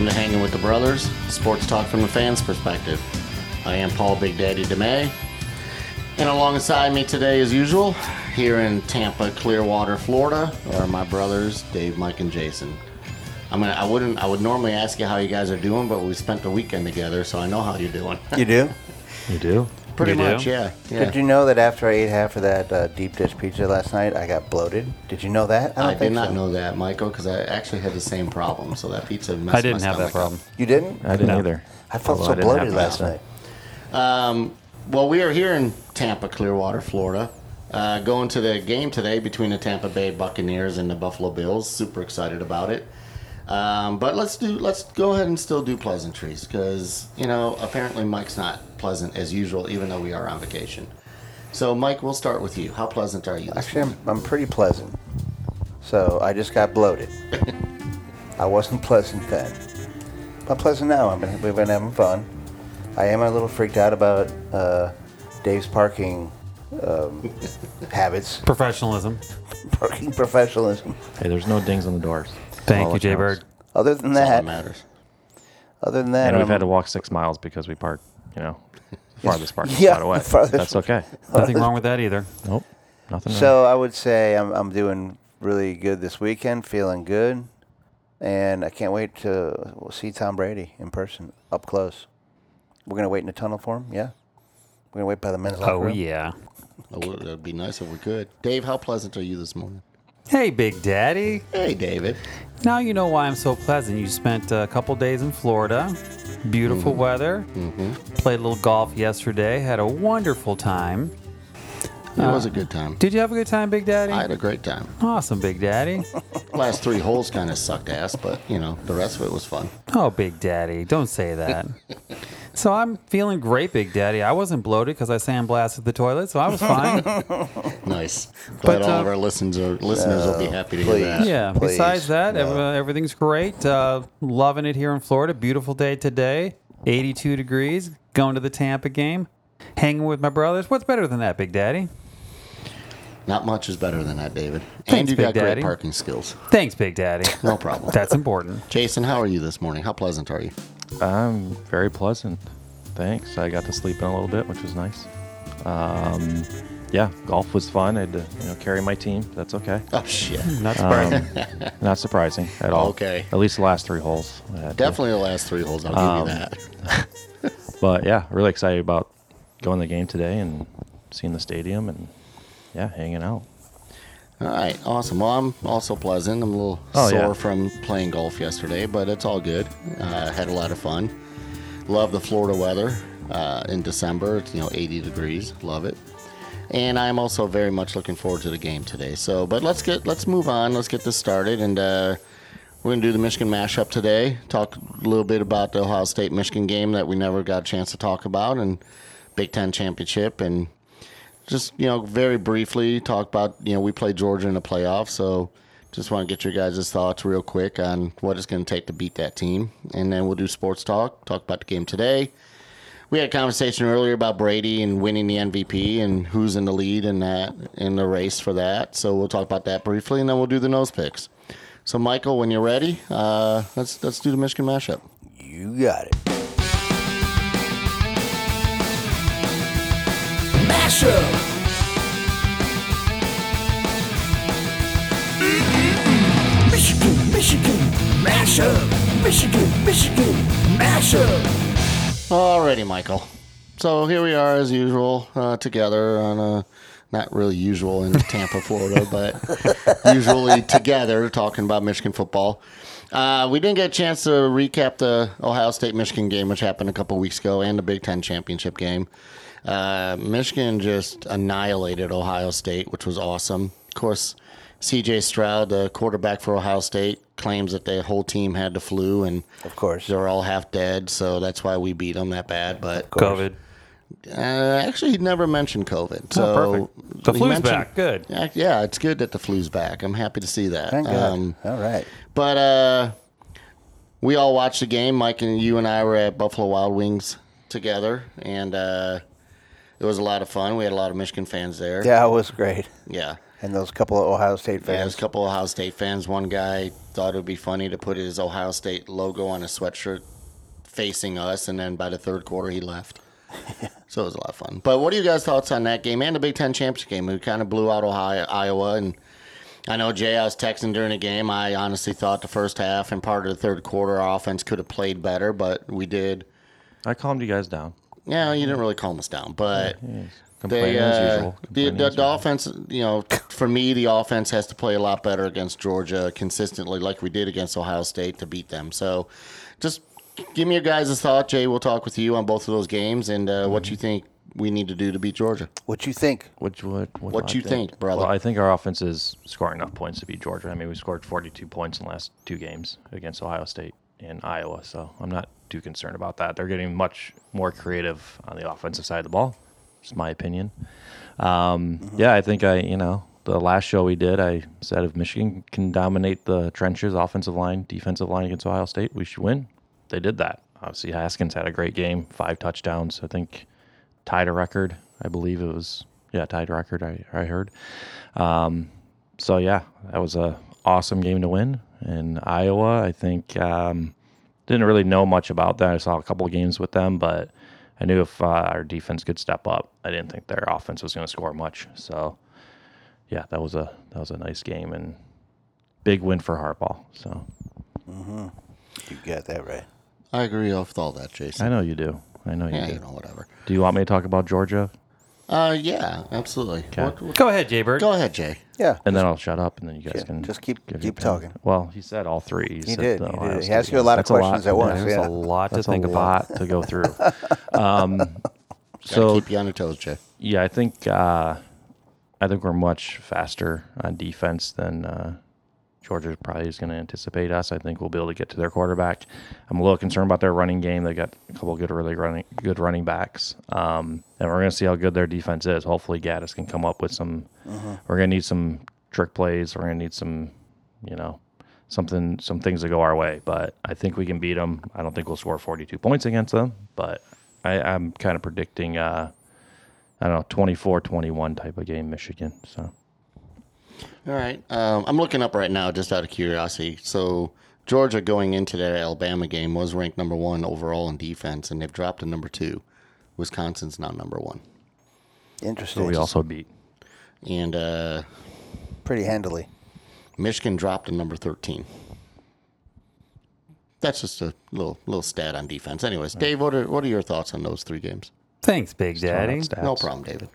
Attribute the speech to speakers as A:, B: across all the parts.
A: Welcome to Hanging with the Brothers, sports talk from the fans' perspective. I am Paul Big Daddy DeMay, and alongside me today, as usual, here in Tampa, Clearwater, Florida, are my brothers Dave, Mike, and Jason. I mean, I wouldn't, I would normally ask you how you guys are doing, but we spent the weekend together, so I know how you're doing.
B: You do?
C: You do?
A: Pretty
C: You
A: much, yeah. yeah.
B: Did you know that after I ate half of that uh, deep dish pizza last night, I got bloated? Did you know that? don't
A: I did not
B: so.
A: know that, Michael, because I actually had the same problem. So that pizza messed up.
C: I didn't
A: my
C: have that
A: stomach up.
C: problem.
B: You didn't?
D: I didn't
C: No.
D: either.
B: I felt
D: Although
B: so
D: I
B: bloated last
D: one.
B: night.
A: Um, well, we are here in Tampa, Clearwater, Florida. Uh, going to the game today between the Tampa Bay Buccaneers and the Buffalo Bills. Super excited about it. Um, but let's do let's go ahead and still do pleasantries because you know apparently Mike's not pleasant as usual, even though we are on vacation. So Mike, we'll start with you. How pleasant are you?
B: Actually. I'm, I'm pretty pleasant. So I just got bloated. I wasn't pleasant then. I'm pleasant now. I've been, we've been having fun. I am a little freaked out about uh, Dave's parking um, habits,
C: Professionalism.
B: parking professionalism.
D: Hey, there's no dings on the doors.
C: Thank
D: All
C: you,
D: that
C: Jay. Bird.
B: Other than
A: That's all that
B: that,
A: matters.
B: other than that,
D: And we've
B: I'm-
D: had to walk six miles because we parked, you know, farthest parking
B: Yeah,
D: spot away.
B: farthest-
D: That's okay.
C: Nothing wrong with that either.
D: Nope. Nothing. wrong.
B: So I would say I'm, I'm doing really good this weekend, feeling good, and I can't wait to see Tom Brady in person, up close. We're gonna wait in the tunnel for him. Yeah, we're gonna wait by the men's oh, locker
C: Oh,
B: room.
C: yeah.
A: Oh, well, It'd be nice if we could. Dave, how pleasant are you this morning?
C: Hey, Big Daddy.
A: Hey, David.
C: Now you know why I'm so pleasant. You spent a couple days in Florida. Beautiful mm-hmm. weather. Mm-hmm. Played a little golf yesterday. Had a wonderful time.
A: It uh, was a good time.
C: Did you have a good time, Big Daddy?
A: I had a great time.
C: awesome, Big Daddy.
A: Last three holes kind of sucked ass, but you know the rest of it was fun.
C: Oh, Big Daddy, don't say that. so I'm feeling great, Big Daddy. I wasn't bloated because I sandblasted the toilet, so I was fine.
A: Nice. Glad
C: But,
A: all
C: uh,
A: of our listeners are, listeners will be happy to
B: please.
A: hear that.
C: yeah.
B: Please,
C: Besides that,
B: no.
C: everything's great. Uh, loving it here in Florida. Beautiful day today. 82 degrees. Going to the Tampa game. Hanging with my brothers. What's better than that, Big Daddy?
A: Not much is better than that, David. and
C: Thanks,
A: you got
C: Big
A: great
C: Daddy.
A: parking skills.
C: Thanks, Big Daddy.
A: No problem.
C: That's important.
A: Jason, how are you this morning? How pleasant are you?
D: I'm very pleasant. Thanks. I got to sleep in a little bit, which was nice. Um, yeah, golf was fun. I had to, you know, carry my team. That's okay.
A: Oh shit.
C: Not surprising.
D: Um, not surprising at all.
A: Okay.
D: At least the last three holes. I had to.
A: Definitely the last three holes. I'll
D: Um,
A: give you that.
D: But yeah, really excited about going to the game today and seeing the stadium and yeah, hanging out.
A: All right, awesome. Well, I'm also pleasant. I'm a little
D: Oh,
A: sore
D: yeah.
A: from playing golf yesterday, but it's all good. Uh, had a lot of fun. Love the Florida weather uh, in December. It's you know 80 degrees. Love it. And I'm also very much looking forward to the game today. So, but let's get let's move on. Let's get this started, and uh, we're gonna do the Michigan mashup today. Talk a little bit about the Ohio State Michigan game that we never got a chance to talk about, and Big Ten championship, and just you know very briefly talk about you know we play Georgia in the playoffs, so just want to get your guys' thoughts real quick on what it's going to take to beat that team, and then we'll do sports talk, talk about the game today. We had a conversation earlier about Brady and winning the MVP and who's in the lead in that in the race for that. So we'll talk about that briefly, and then we'll do the nose picks. So Michael, when you're ready, uh, let's let's do the Michigan mashup.
B: You got it.
E: Mashup. Michigan, Michigan, mashup. Michigan, Michigan, mashup.
A: Alrighty, Michael. So here we are as usual, uh, together on a not really usual in Tampa, Florida, but usually together talking about Michigan football. Uh, we didn't get a chance to recap the Ohio State Michigan game, which happened a couple weeks ago, and the Big Ten championship game. Uh, Michigan just annihilated Ohio State, which was awesome. Of course, CJ Stroud, the quarterback for Ohio State, claims that the whole team had the flu and
B: Of course.
A: they're all half dead, so that's why we beat them that bad. But
C: COVID.
A: uh, actually, he never mentioned COVID. So
C: Oh, perfect. The flu's back. Good.
A: Yeah, Yeah, it's good that the flu's back. I'm happy to see that.
B: Thank God.
A: Um,
B: All right.
A: but uh, we all watched the game. Mike and you and I were at Buffalo Wild Wings together, and uh, it was a lot of fun. We had a lot of Michigan fans there.
B: Yeah, it was great.
A: Yeah.
B: And those couple of Ohio State fans.
A: Yeah, there's
B: fans.
A: a couple of Ohio State fans. One guy thought it would be funny to put his Ohio State logo on a sweatshirt facing us, and then by the third quarter, he left. so it was a lot of fun. But what are you guys' thoughts on that game and the Big Ten championship game? We kind of blew out Ohio, Iowa, and I know Jay. I was texting during the game. I honestly thought the first half and part of the third quarter, our offense could have played better, but we did.
D: I calmed you guys down.
A: Yeah, you didn't really calm us down, but
D: Complaining
A: they,
D: as
A: uh,
D: usual.
A: the,
D: Complaining
A: the,
D: as
A: the offense, you know, for me, the offense has to play a lot better against Georgia consistently, like we did against Ohio State to beat them. So, just give me your guys' thought, Jay. We'll talk with you on both of those games and uh, what
D: Mm-hmm.
A: you think we need to do to beat Georgia.
B: What you think?
D: Which what what,
A: What
D: do I
A: you think, brother?
D: Well, I think our offense is scoring enough points to beat Georgia. I mean, we scored 42 points in the last two games against Ohio State and Iowa, so I'm not too concerned about that. They're getting much more creative on the offensive side of the ball. It's my opinion. Um, Yeah, I think I you know the last show we did, I said if Michigan can dominate the trenches, offensive line, defensive line against Ohio State, we should win. They did that. Obviously, Haskins had a great game, five touchdowns. I think tied a record. I believe it was yeah tied record. I I heard. Um, so yeah, that was a awesome game to win. In Iowa, I think um, didn't really know much about that. I saw a couple of games with them, but I knew if uh, our defense could step up, I didn't think their offense was going to score much. So yeah, that was a that was a nice game and big win for Harbaugh. So
B: You got that right.
A: I agree with all that, Jason.
D: I know you do. I know you
A: yeah,
D: do.
A: you know, whatever.
D: Do you want me to talk about Georgia?
A: Uh, yeah, absolutely.
D: Okay.
A: What- what-
C: Go ahead, Jaybird.
A: go ahead, Jay.
B: Yeah.
D: And then I'll shut up, and then you guys
B: Yeah,
D: can
B: just keep-
D: give
B: keep
D: your opinion.
B: talking.
D: Well, he said all three.
B: He
D: said
B: did,
D: the
B: he
D: Ohio
B: did. He
D: State
B: asked you a
D: game.
B: lot of
D: That's
B: questions at once.
C: There's
B: yeah.
C: a lot to
D: That's
C: think
D: a
C: about.
D: to go through. um, so
A: keep you on your toes, Jay.
D: yeah, I think uh, I think we're much faster on defense than uh, Georgia probably is going to anticipate us. I think we'll be able to get to their quarterback. I'm a little concerned about their running game. They got a couple good, really running, good running backs, um, and we're going to see how good their defense is. Hopefully, Gattis can come up with some. We're going to need some trick plays. We're going to need some, you know, something, some things to go our way. But I think we can beat them. I don't think we'll score 42 points against them, but I, I'm kind of predicting. Uh, I don't know, 24 21 type of game, Michigan. So,
A: All right. Um, I'm looking up right now just out of curiosity. So Georgia going into that Alabama game was ranked number one overall in defense, and they've dropped to number two. Wisconsin's now number one,
B: Interesting.
D: so we also beat.
A: and uh,
B: Pretty handily.
A: Michigan dropped to number thirteen. That's just a little little stat on defense. Anyways, Dave, what are what are your thoughts on those three games?
C: Thanks, Big
D: Throwing
C: Daddy.
A: No problem, David.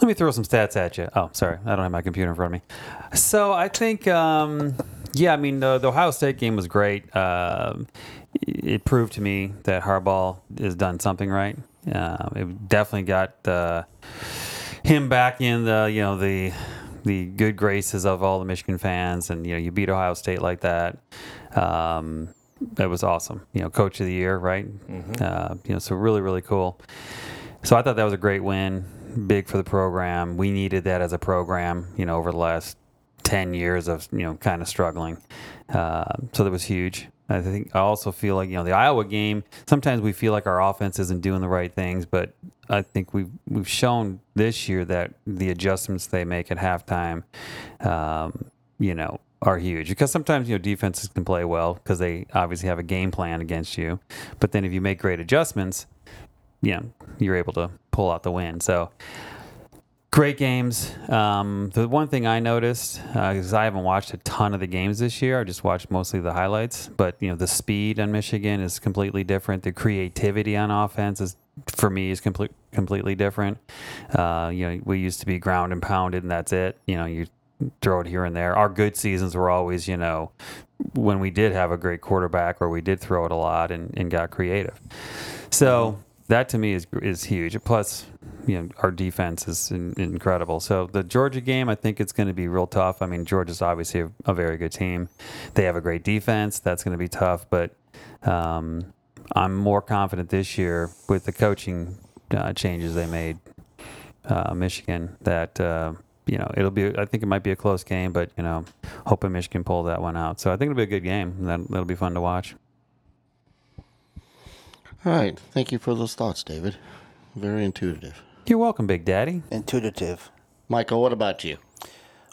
C: Let me throw some stats at you. Oh, sorry. I don't have my computer in front of me. So I think, um, yeah, I mean, the, the Ohio State game was great. Um, it proved to me that Harbaugh has done something right. Uh, it definitely got uh, him back in the, you know, the the good graces of all the Michigan fans, and you know, you beat Ohio State like that. Um, that was awesome. You know, Coach of the Year, right? Uh, you know, so really, really cool. So I thought that was a great win, big for the program. We needed that as a program, you know, over the last 10 years of, you know, kind of struggling. Uh, so that was huge. I think I also feel like, you know, the Iowa game, sometimes we feel like our offense isn't doing the right things, but I think we've, we've shown this year that the adjustments they make at halftime, um, you know, are huge because sometimes you know defenses can play well because they obviously have a game plan against you, but then if you make great adjustments, know, you're able to pull out the win. So great games. Um, the one thing I noticed because I haven't watched a ton of the games this year, I just watched mostly the highlights. But you know, the speed on Michigan is completely different. The creativity on offense is for me is complete, completely different. Uh, you know, we used to be ground and pounded, and that's it. You know, you throw it here and there. Our good seasons were always, you know, when we did have a great quarterback or we did throw it a lot and, and got creative. So that to me is is huge. Plus, you know, our defense is in, incredible. So the Georgia game, I think it's going to be real tough. I mean, Georgia's obviously a, a very good team. They have a great defense. That's going to be tough. But um, I'm more confident this year with the coaching uh, changes they made. Uh, Michigan that. Uh, you know, it'll be. I think it might be a close game, but you know, hoping Michigan pull that one out. So I think it'll be a good game. That that'll be fun to watch.
A: All right. Thank you for those thoughts, David. Very intuitive.
C: You're welcome, Big Daddy.
B: Intuitive.
A: Michael, what about you?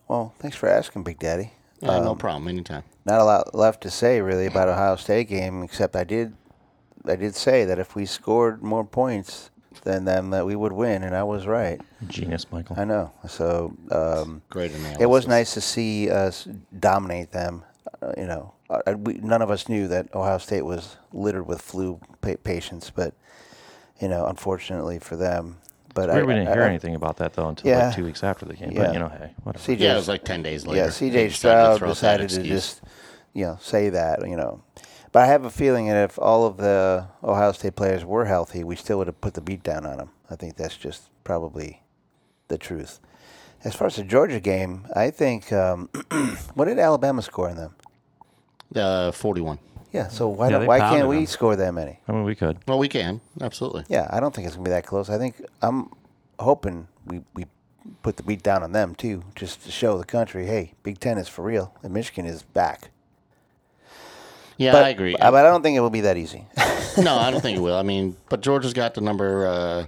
B: Well, thanks for asking, Big Daddy.
A: Yeah,
B: Um,
A: no problem. Anytime.
B: Not a lot left to say really about Ohio State game, except I did, I did say that if we scored more points than them, that we would win, and I was right.
D: Genius, Michael.
B: I know. So um,
A: Great analysis.
B: it was nice to see us dominate them. Uh, you know, uh, we, none of us knew that Ohio State was littered with flu pa- patients, but you know, unfortunately for them. But I,
D: we didn't
B: I-
D: hear
B: I-
D: anything about that though until
B: Yeah.
D: like two weeks after the game.
B: Yeah.
D: But you know, hey, whatever.
B: CJ
A: Yeah, it was like 10 days later.
B: Yeah, CJ
A: decided to
B: Stroud
A: throw
B: decided to just, you know, say that, you know. But I have a feeling that if all of the Ohio State players were healthy, we still would have put the beat down on them. I think that's just probably the truth. As far as the Georgia game, I think, um, what did Alabama score in them?
A: Uh, 41.
B: Yeah, so why,
C: Yeah,
B: don't, why can't
C: pounded
B: we
C: them.
B: score that many?
D: I mean, we could.
A: Well, we can. Absolutely.
B: Yeah, I don't think it's going to be that close. I think I'm hoping we, we put the beat down on them, too, just to show the country, hey, Big Ten is for real, and Michigan is back.
A: Yeah,
B: But,
A: I agree.
B: uh, But I don't think it will be that easy.
A: no, I don't think it will. I mean, but Georgia's got the number. Uh,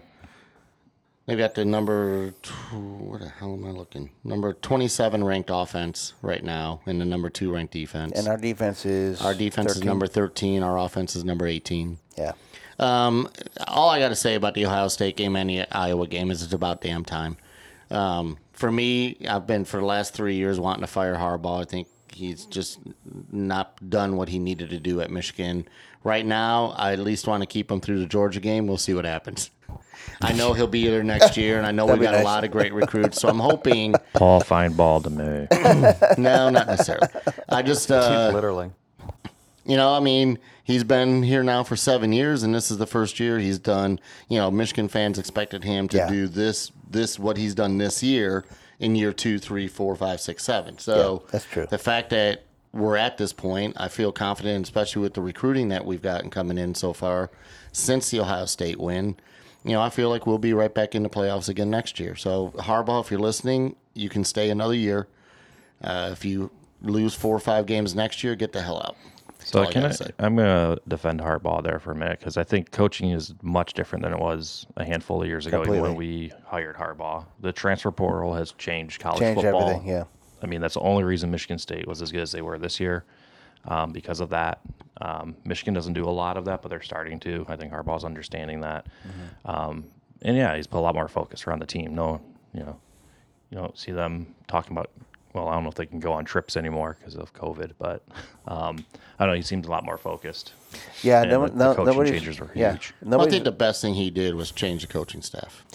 A: they've got the number. Tw- where the hell am I looking? Number twenty-seven ranked offense right now, and the number two ranked defense.
B: and our defense is
A: Our defense
B: 13.
A: is number thirteen. Our offense is number eighteen.
B: Yeah.
A: Um, all I got to say about the Ohio State game and the Iowa game is it's about damn time. Um, for me, I've been for the last three years wanting to fire Harbaugh. I think he's just not done what he needed to do at Michigan. Right now, I at least want to keep him through the Georgia game. We'll see what happens. I know he'll be there next year, and I know we
B: That'd be
A: got a lot of great recruits. So I'm hoping.
D: Paul Feinball to me.
A: No, not necessarily. I just uh,
C: Literally.
A: You know, I mean, he's been here now for seven years, and this is the first year he's done. You know, Michigan fans expected him to
B: Yeah.
A: do this, this what he's done this year in year two, three, four, five, six, seven. So
B: Yeah, that's true.
A: The fact that we're at this point, I feel confident, especially with the recruiting that we've gotten coming in so far since the Ohio State win. You know, I feel like we'll be right back in the playoffs again next year. So Harbaugh, if you're listening, you can stay another year. Uh, if you lose four or five games next year, get the hell out. That's
D: So
A: all i
D: can't i
A: say
D: i'm going to defend Harbaugh there for a minute because I think coaching is much different than it was a handful of years ago even when we hired Harbaugh. The transfer portal has changed college
B: Changed
D: football.
B: everything, yeah.
D: I mean, that's the only reason Michigan State was as good as they were this year um, because of that. Um, Michigan doesn't do a lot of that, but they're starting to. I think Harbaugh's understanding that.
B: Mm-hmm.
D: Um, and yeah, he's put a lot more focus around the team. No, you know, you don't see them talking about. Well, I don't know if they can go on trips anymore because of COVID, but um, I don't know. He seems a lot more focused.
B: Yeah,
D: And
B: no,
D: the- the
B: no,
D: coaching changes were
B: yeah,
D: huge.
A: I think the best thing he did was change the coaching staff.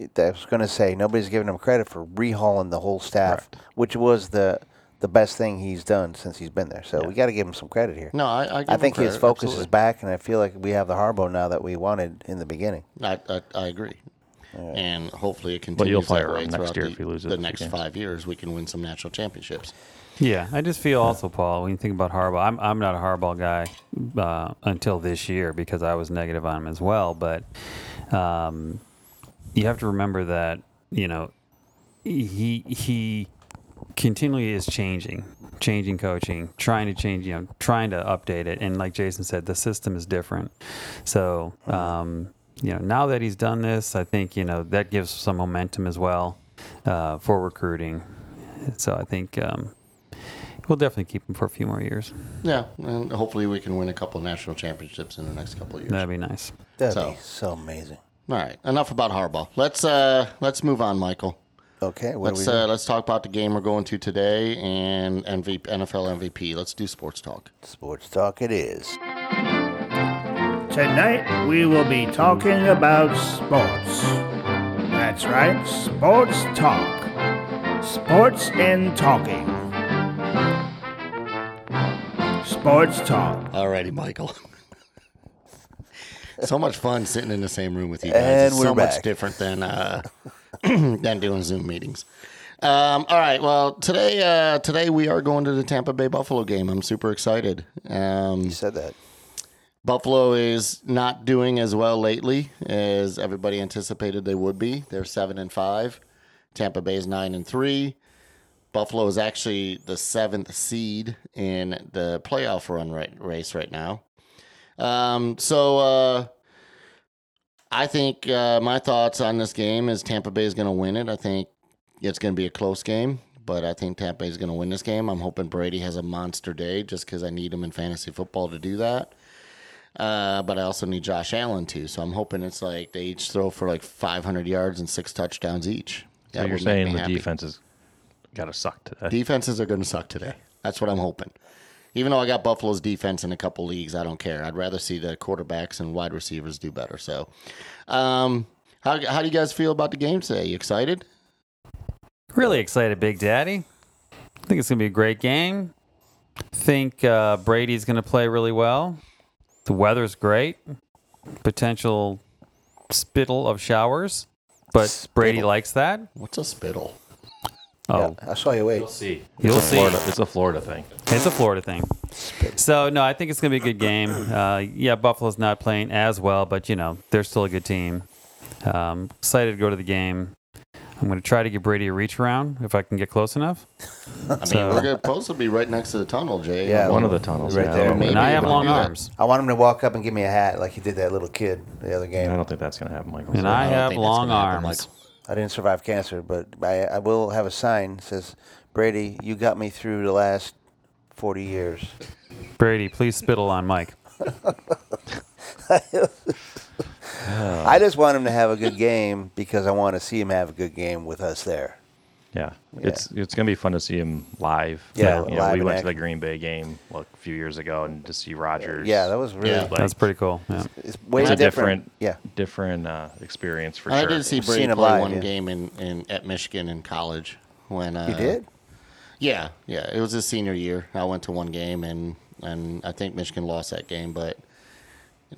B: I was going to say nobody's giving him credit for rehauling the whole staff, which was the the best thing he's done since he's been there. So we got to give him some credit here.
A: No, I, I, give
B: I
A: him
B: think his
A: credit,
B: focus is back, and I feel like we have the Harbaugh now that we wanted in the beginning.
A: I, I, I agree. And hopefully it
D: But
A: continues
D: you'll
A: that
D: fire
A: way
D: him next year
A: the,
D: if he loses
A: the next
D: games.
A: five years. We can win some national championships.
C: Yeah, I just feel also, Paul, when you think about Harbaugh, I'm, I'm not a Harbaugh guy uh, until this year because I was negative on him as well. But um, you have to remember that, you know, he he continually is changing, changing coaching, trying to change, you know, trying to update it. And like Jason said, the system is different. So, um, you know, now that he's done this, I think, you know, that gives some momentum as well uh, for recruiting. So I think um, we'll definitely keep him for a few more years.
A: Yeah, and hopefully we can win a couple national championships in the next couple of years.
C: That'd be nice.
B: That'd
A: So-
B: be so amazing.
A: All right, enough about Harbaugh. Let's uh let's move on, Michael.
B: Okay, what
A: Let's
B: do we
A: uh, let's talk about the game we're going to today and MVP, NFL MVP. Let's do sports talk.
B: sports talk? It is.
E: Tonight we will be talking about sports. That's right, sports talk. Sports and talking. Sports talk.
A: Alrighty, Michael. so much fun sitting in the same room with you guys.
B: And
A: it's
B: we're
A: so much different than uh, than doing Zoom meetings. Um, all right. Well, today uh, today we are going to the Tampa Bay Buffalo game. I'm super excited. Um,
B: You said that.
A: Buffalo is not doing as well lately as everybody anticipated they would be. They're seven and five. Tampa Bay is nine and three. Buffalo is actually the seventh seed in the playoff run right, race right now. Um, so uh, I think uh, my thoughts on this game is Tampa Bay is going to win it. I think it's going to be a close game. but I think Tampa Bay is going to win this game. I'm hoping Brady has a monster day just because I need him in fantasy football to do that. Uh, but I also need Josh Allen too, so I'm hoping it's like they each throw for like 500 yards and six touchdowns each.
D: So
A: That
D: you're saying the
A: happy.
D: defense has got to suck today.
A: Defenses are going to suck today. That's what I'm hoping. Even though I got Buffalo's defense in a couple leagues, I don't care. I'd rather see the quarterbacks and wide receivers do better. So, um, how, how do you guys feel about the game today? You excited?
C: Really excited, Big Daddy. I think it's going to be a great game. Think uh, Brady's going to play really well. The weather's great. Potential spittle of showers, but Brady likes that.
A: What's a spittle?
C: Oh,
B: Yeah, I saw you wait.
D: see.
C: You'll
D: it's a
C: see.
D: Florida, it's a Florida thing.
C: it's a Florida thing. So no, I think it's going to be a good game. Uh, yeah, Buffalo's not playing as well, but you know they're still a good team. Um, excited to go to the game. I'm going to try to get Brady a reach around if I can get close enough.
A: I mean,
C: So-
A: we're gonna- supposed to be right next to the tunnel, Jay.
B: Yeah,
D: One of the tunnels.
B: Right
D: yeah,
B: there.
D: I
A: Maybe
C: And I have long arms.
B: I want him to walk up and give me a hat like he did that little kid the other game.
D: I don't think that's going to happen, Michael.
C: And I
A: don't
C: have long
A: gonna happen,
C: arms.
A: Michael.
B: I didn't survive cancer, but I, I will have a sign that says, Brady, you got me through the last 40 years.
C: Brady, please spittle on Mike.
B: I just want him to have a good game because I want to see him have a good game with us there.
D: Yeah, it's it's gonna be fun to see him live.
B: Yeah,
D: you know,
B: live
D: we
B: in
D: went to the. Green Bay game like, a few years ago, and to see Rodgers.
B: Yeah, that was really
A: Yeah.
D: like,
C: That's pretty cool. Yeah.
B: it's way
D: it's a
B: different.
D: different,
B: Yeah,
D: different uh, experience for
A: I
D: sure.
A: I did see
B: I've
A: Brady
B: seen
A: play
B: live,
A: one
B: yeah.
A: game in, in at Michigan in college when uh,
B: you did.
A: Yeah, yeah. It was his senior year. I went to one game and and I think Michigan lost that game, but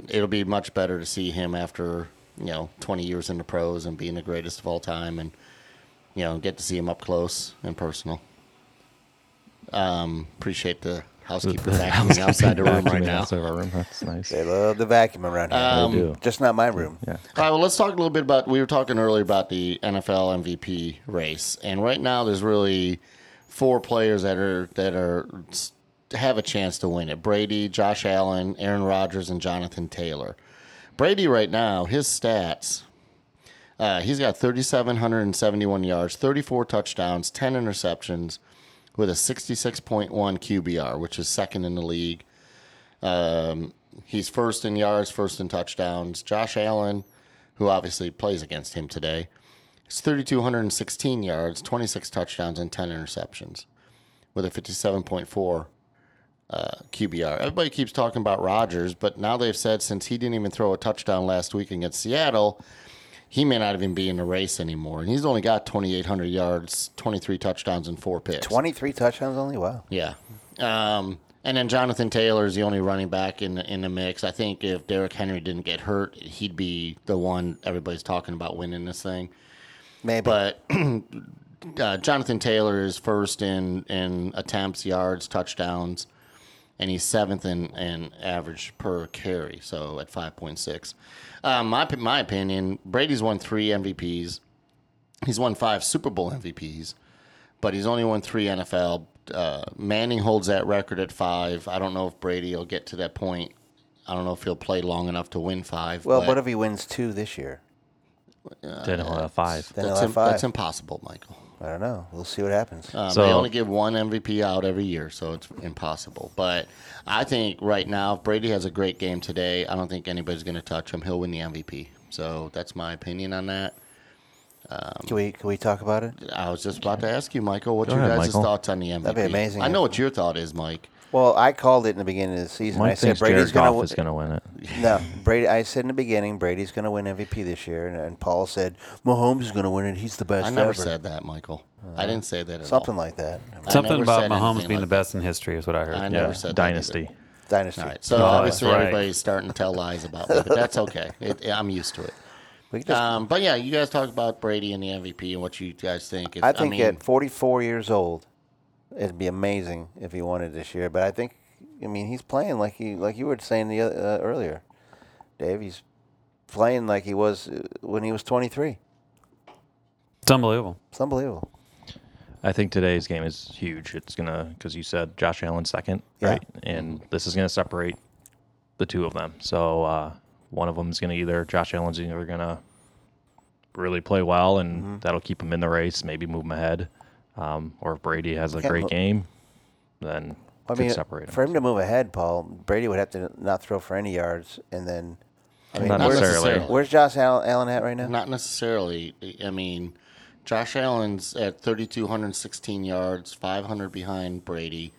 A: it'll be much better to see him after you know 20 years in the pros and being the greatest of all time, and you know get to see him up close and personal. Um, appreciate the housekeeper vacuuming outside the room right now.
D: Outside of our room. That's nice.
B: They love the vacuum around here.
A: Um,
D: They do.
B: just not my room.
D: Yeah.
A: All right, well, let's talk a little bit about. We were talking earlier about the NFL MVP race, and right now there's really four players that are that are have a chance to win it: Brady, Josh Allen, Aaron Rodgers, and Jonathan Taylor. Brady right now, his stats. Uh, he's got 3,771 yards, 34 touchdowns, 10 interceptions, with a 66.1 QBR, which is second in the league. Um, he's first in yards, first in touchdowns. Josh Allen, who obviously plays against him today, is 3,216 yards, 26 touchdowns, and 10 interceptions, with a 57.4 uh, QBR. Everybody keeps talking about Rodgers, but now they've said since he didn't even throw a touchdown last week against Seattle, he may not even be in the race anymore. And he's only got 2,800 yards, 23 touchdowns, and four picks.
B: 23 touchdowns only? Wow.
A: Yeah. Um, and then Jonathan Taylor is the only running back in the, in the mix. I think if Derrick Henry didn't get hurt, he'd be the one everybody's talking about winning this thing.
B: Maybe.
A: But uh, Jonathan Taylor is first in, in attempts, yards, touchdowns, and he's seventh in, in average per carry, so at 5.6. Um, my, my opinion, Brady's won three MVPs. He's won five Super Bowl MVPs, but he's only won three NFL. Uh, Manning holds that record at five. I don't know if Brady will get to that point. I don't know if he'll play long enough to win five.
B: well,
A: but
B: what if he wins two this year?
D: Then he'll have five.
B: Then
A: that's,
B: he'll have
A: im-
B: five.
A: that's impossible, Michael.
B: I don't know. We'll see what happens.
A: Um,
D: So-
A: they only give one MVP out every year, so it's impossible. But I think right now, if Brady has a great game today, I don't think anybody's going to touch him. He'll win the MVP. So that's my opinion on that.
B: can we can we talk about it?
A: I was just about to ask you, Michael, what's
D: Go
A: your
D: ahead,
A: guys'
D: Michael.
A: thoughts on the MVP?
B: That'd be amazing
A: I know what your thought is, Mike.
B: Well, I called it in the beginning of the season. I said
D: thinks
B: Brady's
D: Jared
B: going
D: Goff
B: to
D: is going to win it.
B: No, Brady. I said in the beginning Brady's going to win MVP this year, and, and Paul said Mahomes is going to win it. He's the best
A: I never
B: ever.
A: said that, Michael. I didn't say that at
B: Something
A: all.
B: like that.
A: I
C: Something
A: never
C: about
A: said
C: Mahomes
A: anything
C: being
A: like
C: the best in history is what I heard.
A: I
D: Yeah,
A: never said that either.
D: dynasty.
B: Dynasty.
A: All right, so
C: Oh,
A: obviously
C: right.
A: everybody's starting to tell lies about me, but that's okay. It, I'm used to it.
B: We just-
A: Um, but yeah, you guys talk about Brady and the MVP and what you guys think. If,
B: I think
A: mean,
B: at 44 years old, it'd be amazing if he won it this year. But I think, I mean, he's playing like he like you were saying the oth- uh, earlier, Dave. He's playing like he was uh, when he was 23.
C: It's unbelievable.
B: It's unbelievable.
D: I think today's game is huge. It's gonna because you said Josh Allen second,
B: Yeah.
D: right? And this is gonna separate the two of them. So uh, one of them is gonna either Josh Allen's either gonna really play well, and
B: Mm-hmm.
D: that'll keep him in the race, maybe move him ahead, Um, or if Brady has a great game, then
B: I
D: could
B: mean,
D: separate
B: for
D: them.
B: him to move ahead, Paul Brady would have to not throw for any yards, and then. I mean,
D: Not
B: where's,
D: necessarily.
B: where's Josh Allen at right now?
A: Not necessarily. I mean, Josh Allen's at 3,216 yards, 500 behind Brady,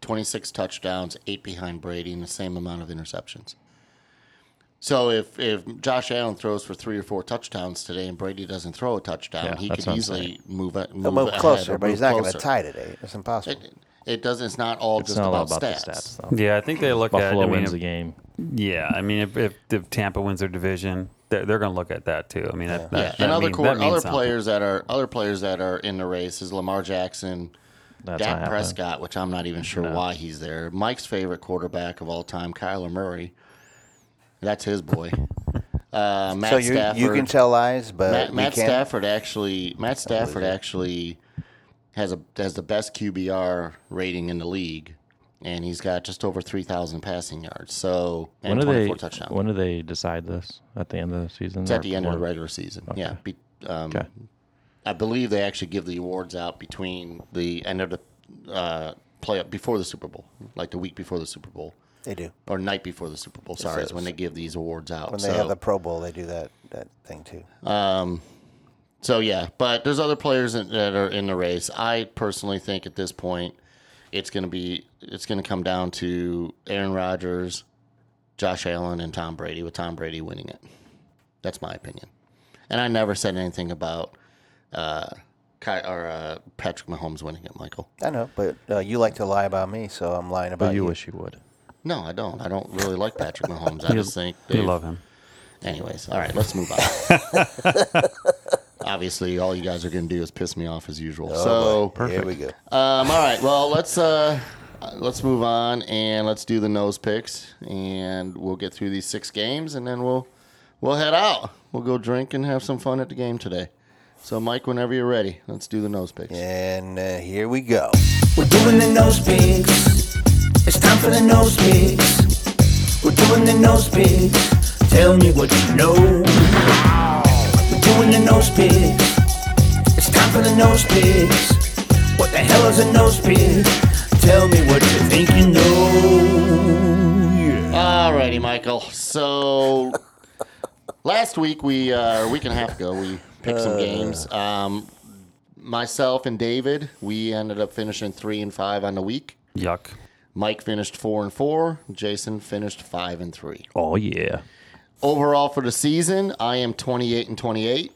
A: 26 touchdowns, eight behind Brady, and the same amount of interceptions. So if if Josh Allen throws for three or four touchdowns today and Brady doesn't throw a touchdown,
D: Yeah,
A: he could
D: what I'm
A: easily move it. Move,
B: move closer,
A: or
B: but
A: move
B: he's not going to
A: closer.
B: tie today. It's impossible.
A: It, it doesn't. It's not all
D: It's
A: just
D: not all
A: about,
D: about
A: stats.
D: the stats, though.
C: Yeah, I think they look
D: Buffalo
C: at. I mean,
D: wins the game.
C: Yeah, I mean, if, if, if Tampa wins their division, they're, they're going to look at that too. I mean, that,
A: Yeah,
C: that,
A: and
C: that
A: other
C: mean-
A: cor-
C: that
A: other
C: something.
A: players that are other players that are in the race is Lamar Jackson,
D: That's
A: Dak. Prescott, which I'm not even sure
D: No.
A: why he's there. Mike's favorite quarterback of all time, Kyler Murray. That's his boy. Uh, Matt
B: so you
A: Stafford.
B: you can tell lies, but
A: Matt, Matt
B: can't?
A: Stafford actually. Matt Stafford actually has a has the best QBR rating in the league, and he's got just over three thousand passing yards. So and
D: When do they
A: 24 touchdowns.
D: when do they decide this? At the end of the season?
A: It's at
D: or
A: the end of the regular season. Yeah. Be, um,
D: Okay.
A: I believe they actually give the awards out between the end of the uh, play before the Super Bowl, like the week before the Super Bowl,
B: They do.
A: or night before the Super Bowl. Sorry, is
B: is.
A: when they give these awards out.
B: When
A: so,
B: they have the Pro Bowl, they do that that thing too.
A: Um, so yeah, but there's other players in, that are in the race. I personally think at this point, it's going to be it's going to come down to Aaron Rodgers, Josh Allen, and Tom Brady. With Tom Brady winning it, that's my opinion. And I never said anything about uh, Ky- or uh, Patrick Mahomes winning it, Michael.
B: I know, but uh, you like to lie about me, so I'm lying about
D: But you
B: you.
D: wish you would.
A: No, I don't. I don't really like Patrick Mahomes. I
C: You-
A: just think
C: You
A: they've-
C: love him.
A: Anyways, all right, let's move on. Obviously, all you guys are going to do is piss me off as usual.
B: Oh,
A: so,
B: boy. Here we go.
A: um, all right, well, let's uh, let's move on and let's do the nose picks, and we'll get through these six games, and then we'll we'll head out. We'll go drink and have some fun at the game today. So, Mike, whenever you're ready, let's do the nose picks.
B: And uh, here we go.
F: We're doing the nose picks. It's time for the nose picks. We're doing the nose picks. Tell me what you know. We're doing the nose picks. It's time for the nose picks. What the hell is a nose pick? Tell me what you think you know. Yeah.
A: Alrighty, Michael. So last week we uh, a week and a half ago we picked some games. Um, myself and David we ended up finishing three and five on the week.
C: Yuck.
A: Mike finished four and four. Jason finished five and three.
D: Oh yeah.
A: Overall for the season, I am twenty eight and twenty eight.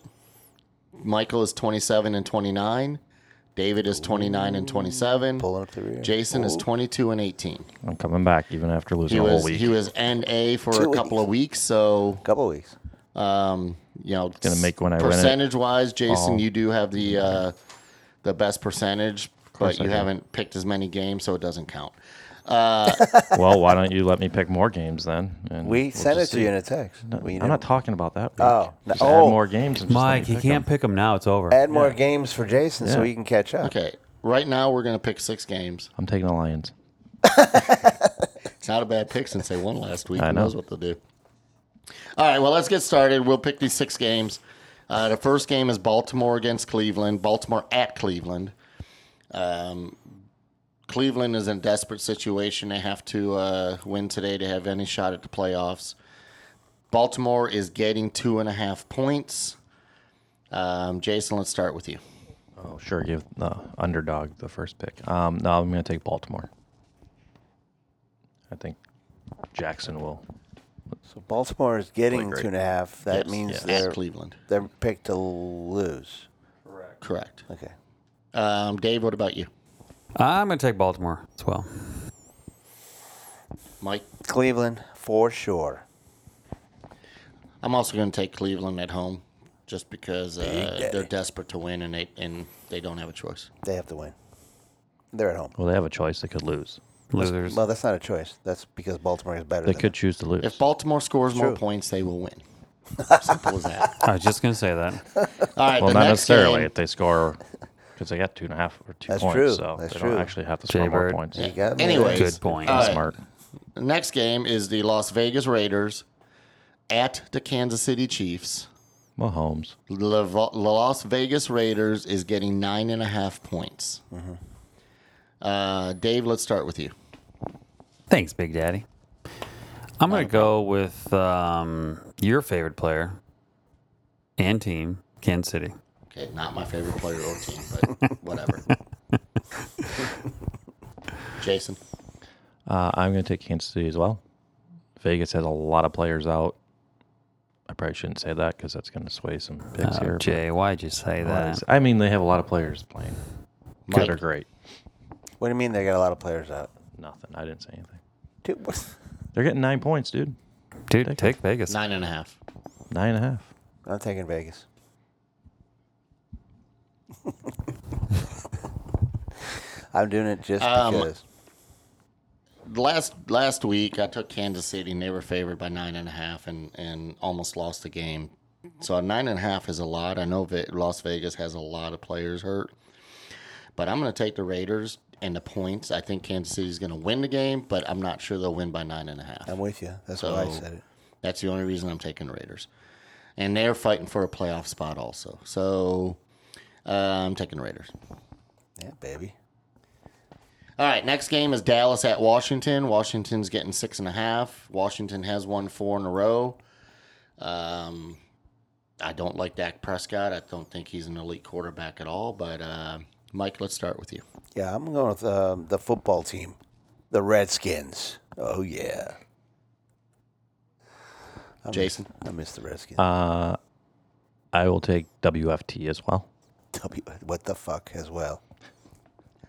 A: Michael is twenty seven and twenty nine. David is twenty nine and twenty seven.
B: Pulling up the rear.
A: Jason is twenty two and eighteen.
D: I'm coming back even after losing
A: He
D: a whole
A: was
D: week.
A: he was NA for
B: Two
A: a couple
B: weeks.
A: of weeks, so
B: couple weeks.
A: um, you know,
D: Gonna make when I rent it.
A: percentage wise, Jason,
D: Oh.
A: you do have the uh, the best percentage,
D: course
A: but you
D: do.
A: haven't picked as many games, so it doesn't count.
D: Well, why don't you let me pick more games then? And
B: We
D: we'll
B: sent it to
D: see.
B: you in a text. We
D: I'm
B: didn't-
D: talking about that. Week.
B: Oh, no-
D: Just
B: oh.
D: add more games. And
C: Mike,
D: me
C: he
D: pick
C: can't
D: 'em.
C: pick them now. It's over.
B: Add more games for Jason so he can catch up.
A: Okay, right now we're gonna pick six games.
D: I'm taking the Lions.
A: It's not a bad pick since they won last week.
D: I
A: Who
D: know.
A: knows what they'll do? All right, well, let's get started. We'll pick these six games. Uh, the first game is Baltimore against Cleveland. Baltimore at Cleveland. Um, Cleveland is in a desperate situation. They have to uh, win today to have any shot at the playoffs. Baltimore is getting two and a half points. Um, Jason, let's start with you.
D: Oh, sure. Give the underdog the first pick. Um, no, I'm going to take Baltimore. I think Jackson will.
B: So Baltimore is getting two and a half. That
A: Yes,
B: means
A: yes.
B: they're
A: at Cleveland.
B: they're picked to lose.
A: Correct.
B: Okay.
A: Um, Dave, what about you?
C: I'm going to take Baltimore as well.
A: Mike?
B: Cleveland for sure.
A: I'm also going to take Cleveland at home, just because uh, they're desperate to win and they and they don't have a choice.
B: They have to win. They're at home.
D: Well, they have a choice. They could lose.
C: Losers.
B: Well, that's not a choice. That's because Baltimore is better.
D: They
B: than
D: could choose to lose.
A: If Baltimore scores more
B: True.
A: points, they will win. Simple as that.
C: I was just going to say that.
A: All right,
D: well,
A: the
D: not
A: next
D: necessarily
A: game-
D: if they score, because they got two and a half or two
B: That's
D: points.
B: true.
D: So
B: That's
D: they
B: true.
D: don't actually have to score more
C: Jaybird.
D: points.
B: You got me
A: Anyways.
C: Good point.
A: all right,
D: Smart.
A: Next game is the Las Vegas Raiders at the Kansas City Chiefs.
D: Mahomes.
A: The Vo- the Las Vegas Raiders is getting nine and a half points. Uh, Dave, let's start with you.
C: Thanks, Big Daddy. I'm going to go with um, your favorite player and team, Kansas City.
A: Okay, not my favorite player or team, but whatever. Jason.
D: Uh, I'm going to take Kansas City as well. Vegas has a lot of players out. I probably shouldn't say that because that's going to sway some picks
C: Oh,
D: here.
C: Jay, why'd you say that?
D: I mean, they have a lot of players playing.
A: Mike.
D: Good or great.
B: What do you mean they got a lot of players out?
D: Nothing. I didn't say anything.
B: Dude, what?
D: They're getting nine points, dude.
C: Dude, take Vegas.
A: Nine and a half.
D: Nine and a half.
B: I'm taking Vegas. I'm doing it just
A: Um,
B: because.
A: Last last week, I took Kansas City, and they were favored by nine and a half, and and almost lost the game. So a nine and a half is a lot. I know Ve- Las Vegas has a lot of players hurt, but I'm going to take the Raiders and the points. I think Kansas City is going to win the game, but I'm not sure they'll win by nine and a half.
B: I'm with you. That's why I said it.
A: That's the only reason I'm taking the Raiders. And they're fighting for a playoff spot also. So uh, I'm taking Raiders.
B: Yeah, baby.
A: All right, next game is Dallas at Washington. Washington's getting six and a half. Washington has won four in a row. Um, I don't like Dak Prescott. I don't think he's an elite quarterback at all. But uh, Mike, let's start with you.
B: Yeah, I'm going with um, the football team, the Redskins. Oh yeah. I miss-
A: Jason?
B: I miss the Redskins.
D: Uh, I will take WFT as well.
B: W, what the fuck as well?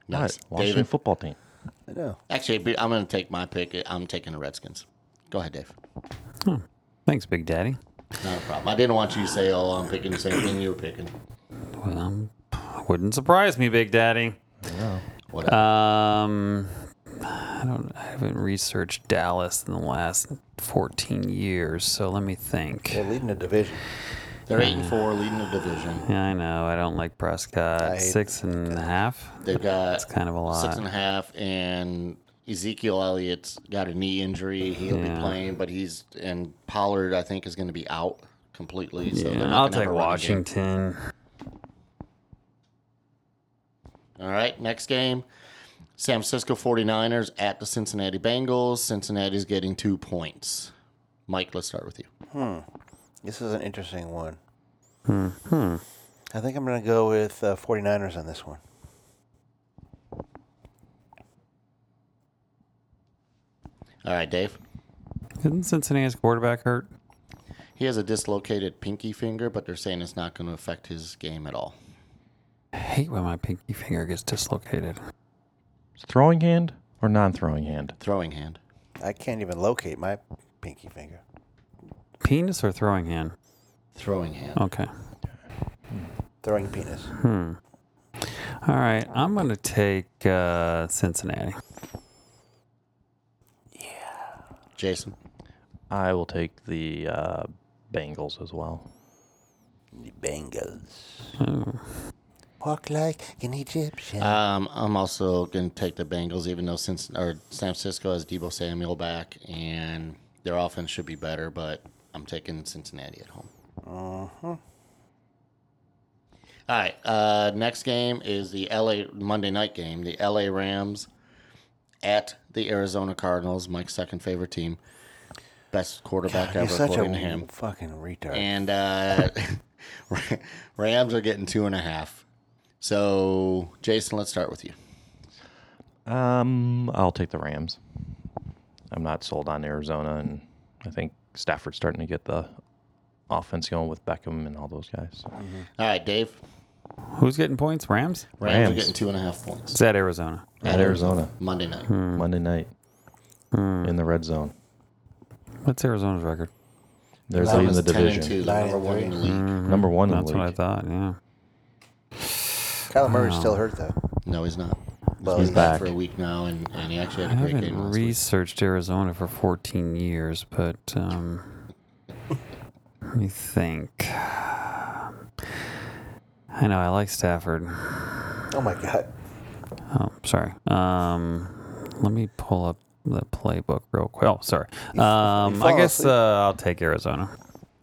A: Nice.
D: What? Washington
A: David?
D: football team.
B: I know.
A: Actually, I'm going to take my pick. I'm taking the Redskins. Go ahead, Dave.
C: Thanks, Big Daddy.
A: Not a problem. I didn't want you to say, oh, I'm picking the same thing you were picking.
C: Well, um, wouldn't surprise me, Big Daddy.
A: Whatever.
C: Um, I don't. I haven't researched Dallas in the last 14 years, so let me think.
B: They're leading the division.
A: They're 8 and mm. 4, leading the division.
C: Yeah, I know. I don't like Prescott.
B: I
C: Six and a half.
A: They've got
C: That's kind of a lot.
A: six and a half, and Ezekiel Elliott's got a knee injury. He'll
C: Yeah.
A: be playing, but he's and Pollard I think is going to be out completely. So they're
C: yeah,
A: not
C: I'll
A: gonna have
C: take
A: a running game.
C: Washington.
A: All right, next game. San Francisco 49ers at the Cincinnati Bengals. Cincinnati's getting two points. Mike, let's start with you. Hmm.
B: This is an interesting one.
C: Hmm.
B: I think I'm going to go with uh, 49ers on this one.
A: All right, Dave.
C: Isn't Cincinnati's quarterback hurt?
A: He has a dislocated pinky finger, but they're saying it's not going to affect his game at all.
C: I hate when my pinky finger gets dislocated.
D: Throwing hand or non-throwing hand?
A: Throwing hand.
B: I can't even locate my pinky finger.
C: Penis or throwing hand?
A: Throwing hand.
C: Okay.
B: Throwing penis.
C: Hmm. All right, I'm going to take uh, Cincinnati. Yeah.
A: Jason.
D: I will take the uh, Bengals as well.
B: The Bengals.
C: Oh.
B: Walk like an Egyptian.
A: Um, I'm also going to take the Bengals, even though since or San Francisco has Deebo Samuel back, and their offense should be better. But I'm taking Cincinnati at home.
B: uh-huh.
A: All right. Uh, next game is the LA Monday night game. The LA Rams at the Arizona Cardinals. Mike's second favorite team. Best quarterback
B: You're
A: ever,
B: such
A: according
B: a
A: to him.
B: fucking retard.
A: And uh, Rams are getting two and a half. So, Jason, let's start with you.
D: Um, I'll take the Rams. I'm not sold on Arizona, and I think Stafford's starting to get the offense going with Beckham and all those guys. Mm-hmm.
A: All right, Dave.
C: Who's getting points? Rams?
A: Rams, are getting two and a half points.
C: Is that Arizona?
D: At Arizona,
A: Monday night. Hmm.
D: Monday night hmm. in the red zone.
C: What's Arizona's record?
D: They're
A: Rams
D: leading the
A: 10 and
D: division.
A: two, they're number one in the league. Mm-hmm.
D: Number one in
C: That's what I thought, yeah.
B: Kyler Murray's still hurt though.
A: No, he's not.
B: Well,
A: he's
B: he's
A: back
D: back.
A: for a week now, and, and he actually
C: I
A: had a great
C: haven't
A: game last week.
C: researched Arizona for 14 years, but um, let me think. I know I like Stafford.
B: Oh my god.
C: Oh, sorry. Um, let me pull up the playbook real quick. Oh, sorry. Um, I guess uh, I'll take Arizona.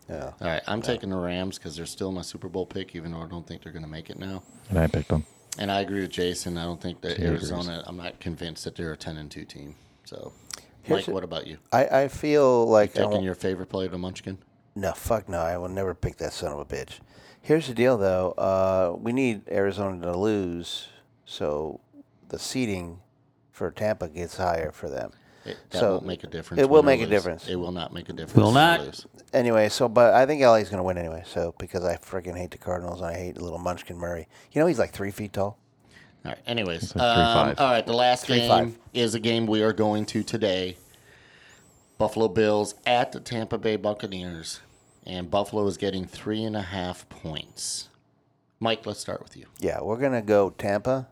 B: Yeah.
A: All right, I'm taking the Rams because they're still my Super Bowl pick, even though I don't think they're going to make it now.
D: And I picked them.
A: And I agree with Jason. I don't think that
D: He agrees.
A: Arizona. I'm not convinced that they're a 10 and 2 team. So,
B: Here's
A: Mike,
B: a-
A: what about you?
B: I, I feel like I
A: Taking
B: won't-
A: your favorite player to Munchkin?
B: No, fuck no. I will never pick that son of a bitch. Here's the deal, though. Uh, we need Arizona to lose, so the seeding for Tampa gets higher for them.
A: It, that
B: So,
A: won't make a difference.
B: it will make a difference.
A: It will not make a difference.
C: Will not.
B: Anyway, so but I think LA's going to win anyway. So because I freaking hate the Cardinals and I hate little Munchkin Murray. You know he's like three feet tall.
A: All right. Anyways,
D: like
A: um, all right. The last
B: Three
A: game
B: five.
A: is a game we are going to today. Buffalo Bills at the Tampa Bay Buccaneers, and Buffalo is getting three and a half points. Mike, let's start with you.
B: Yeah, we're gonna go Tampa.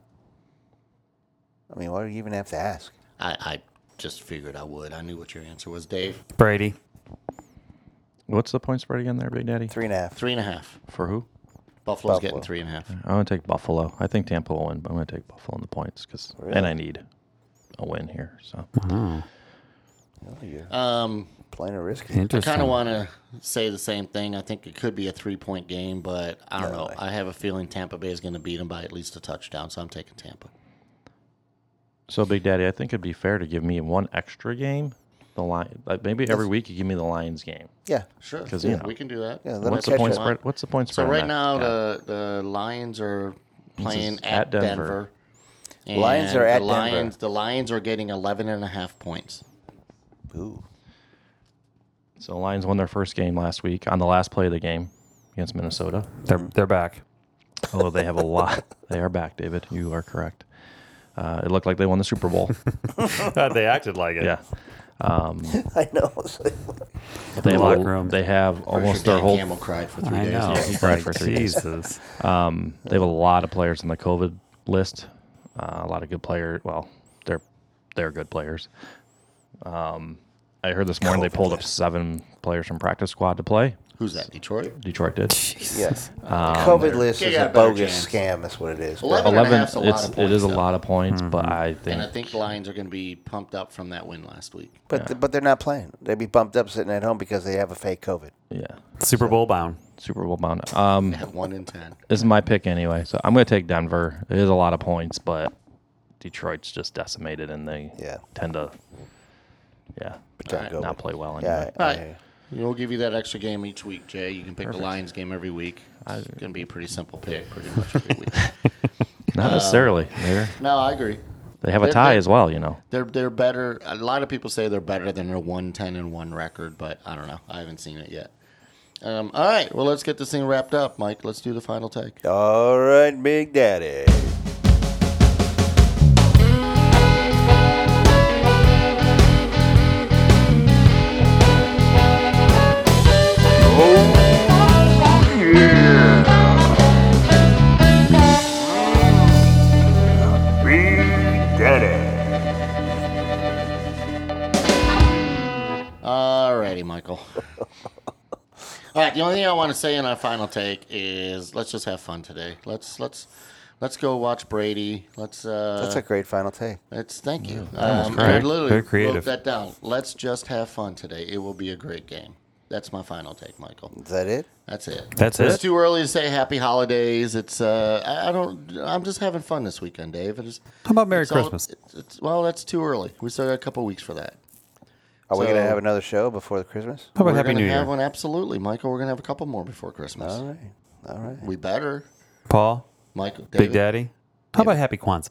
B: I mean, what do you even have to ask?
A: I, I just figured I would. I knew what your answer was, Dave.
C: Brady.
D: What's the point spread again there, Big Daddy?
B: Three and a half.
A: Three and a half.
D: For who?
A: Buffalo's
B: Buffalo.
A: getting three and a half.
D: I'm going to take Buffalo. I think Tampa will win, but I'm going to take Buffalo in the points because,
B: Really?
D: and I need a win here. So
B: Oh, you're
A: Um,
B: playing a risky.
A: I
C: Interesting.
A: kind of want to say the same thing. I think it could be a three point game, but I don't
B: No
A: know.
B: way.
A: I have a feeling Tampa Bay is going to beat them by at least a touchdown, so I'm taking Tampa.
D: So, Big Daddy, I think it'd be fair to give me one extra game. The line, like maybe every week you give me the Lions game.
B: Yeah,
A: Sure.
D: 'Cause,
A: yeah,
D: you know.
A: we can do that.
B: Yeah, let
D: What's the
B: catch
D: point
B: up.
D: spread? What's the point
A: So
D: spread? on
A: right
D: that?
A: now,
D: Yeah.
A: the the Lions are playing at,
D: at Denver.
A: Denver.
B: Lions are at
A: the
B: Denver.
A: Lions, The Lions are getting 11 and a half points.
B: Ooh.
D: so the Lions won their first game last week on the last play of the game against Minnesota.
C: They're they're back.
D: Although they have a lot, they are back. David, you are correct. Uh, it looked like they won the Super Bowl.
C: they acted like it.
D: yeah,
B: I know.
D: they have,
C: Locker room.
D: they have almost their whole
A: Campbell cried for three
C: I
A: days.
C: know.
D: Yeah, he cried for three days. Um, they have a lot of players on the COVID list. Uh, a lot of good players. Well, they're they're good players. Um, I heard this morning they pulled up seven players from practice squad to play.
A: Who's that? Detroit.
D: Detroit did.
B: Yes. COVID list is a
A: a
B: bogus
A: chance.
B: scam. That's what it is.
A: Eleven and a
D: Eleven.
A: half's a lot
D: It's
A: of
D: it is a
A: though.
D: lot of points, but I think, And
A: I think the Lions are going to be pumped up from that win last week.
B: But but they're not playing. They'd be bumped up sitting at home because they have a fake COVID.
D: yeah,
C: Super Bowl bound.
D: Super Bowl bound. Um,
A: At one in ten.
D: this is my pick anyway, so I'm going to take Denver. It is a lot of points, but Detroit's just decimated, and they
B: Yeah.
D: tend to, yeah,
B: Can't
D: not play well
B: Yeah.
D: anyway.
B: I-
A: All
B: I-
A: right. We'll give you that extra game each week, Jay. You can pick the Lions game every week. It's going to be a pretty simple pick, pretty much every week.
D: Not necessarily. They're,
A: no, I agree.
D: they have a
A: They're-
D: tie
A: they're-
D: as well, you know.
A: They're they're better. A lot of people say they're better than their one ten and one record, but I don't know. I haven't seen it yet. Um, all right, well, let's get this thing wrapped up, Mike. Let's do the final take.
B: All right, Big Daddy.
E: Big Daddy.
A: All righty, Michael. all right, the only thing I want to say in our final take is let's just have fun today. Let's let's let's go watch Brady. Let's uh,
B: That's a great final take.
A: Let's thank you.
C: was
A: Um,
C: great.
A: I literally
C: Very
A: wrote
C: creative.
A: that down. Let's just have fun today. It will be a great game. That's my final take, Michael.
B: Is that it?
A: That's it.
C: That's it.
A: It's too early to say happy holidays. It's uh, I, I don't. I'm just having fun this weekend, Dave. It is,
C: How about Merry
A: it's all-
C: Christmas?
A: it's, it's, well, that's too early. We still got a couple weeks for that.
B: Are we going to have another show before the Christmas?
C: How about
A: We're
C: Happy
A: gonna
C: New
A: have
C: Year?
A: one, absolutely, Michael. We're gonna have a couple more before Christmas.
B: All right. All right.
A: We better,
C: Paul,
A: Michael.
C: Big Daddy. How about Happy Kwanzaa?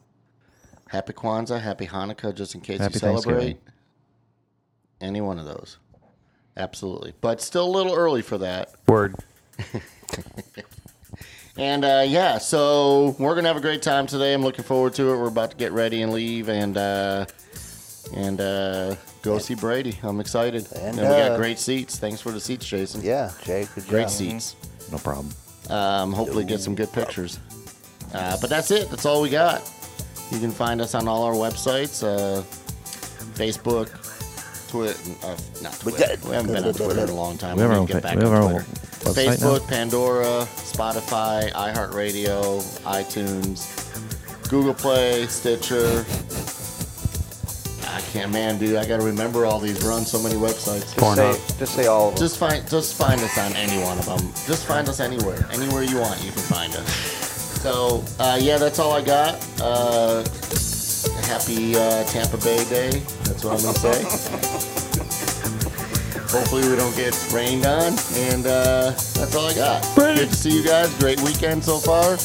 A: Happy Kwanzaa, Happy Hanukkah, just in case
D: Happy
A: you celebrate. Any one of those, absolutely. But still a little early for that.
C: Word.
A: And uh, yeah, so we're gonna have a great time today. I'm looking forward to it. We're about to get ready and leave, and uh, and uh, go see Brady. I'm excited.
B: And,
A: And, we got
B: uh,
A: great seats. Thanks for the seats, Jason.
B: Yeah, Jay, good
A: Great
B: job.
A: seats.
D: No problem.
A: Um, hopefully, get some good pictures. Uh, but that's it. That's all we got. You can find us on all our websites: uh, Facebook, Twitter. Uh, not Twitter. We haven't been on Twitter in a long time.
D: We have our
A: need
D: own,
A: get
D: fa-
A: back
D: we have
A: on
D: our own
A: Twitter.
D: website
A: Facebook,
D: now.
A: Pandora, Spotify, iHeartRadio, iTunes, Google Play, Stitcher. I can't, man, dude. I gotta remember all these. We're on so many websites.
B: Just say, just say all of them.
A: Just find, just find us on any one of them. Just find us anywhere, anywhere you want, you can find us. So, uh, yeah, that's all I got. Uh, happy uh, Tampa Bay Day. That's what I'm gonna say. Hopefully we don't get rained on, and uh, that's all I got. Good to see you guys. Great weekend so far,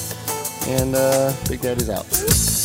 A: and uh, Big Daddy's out.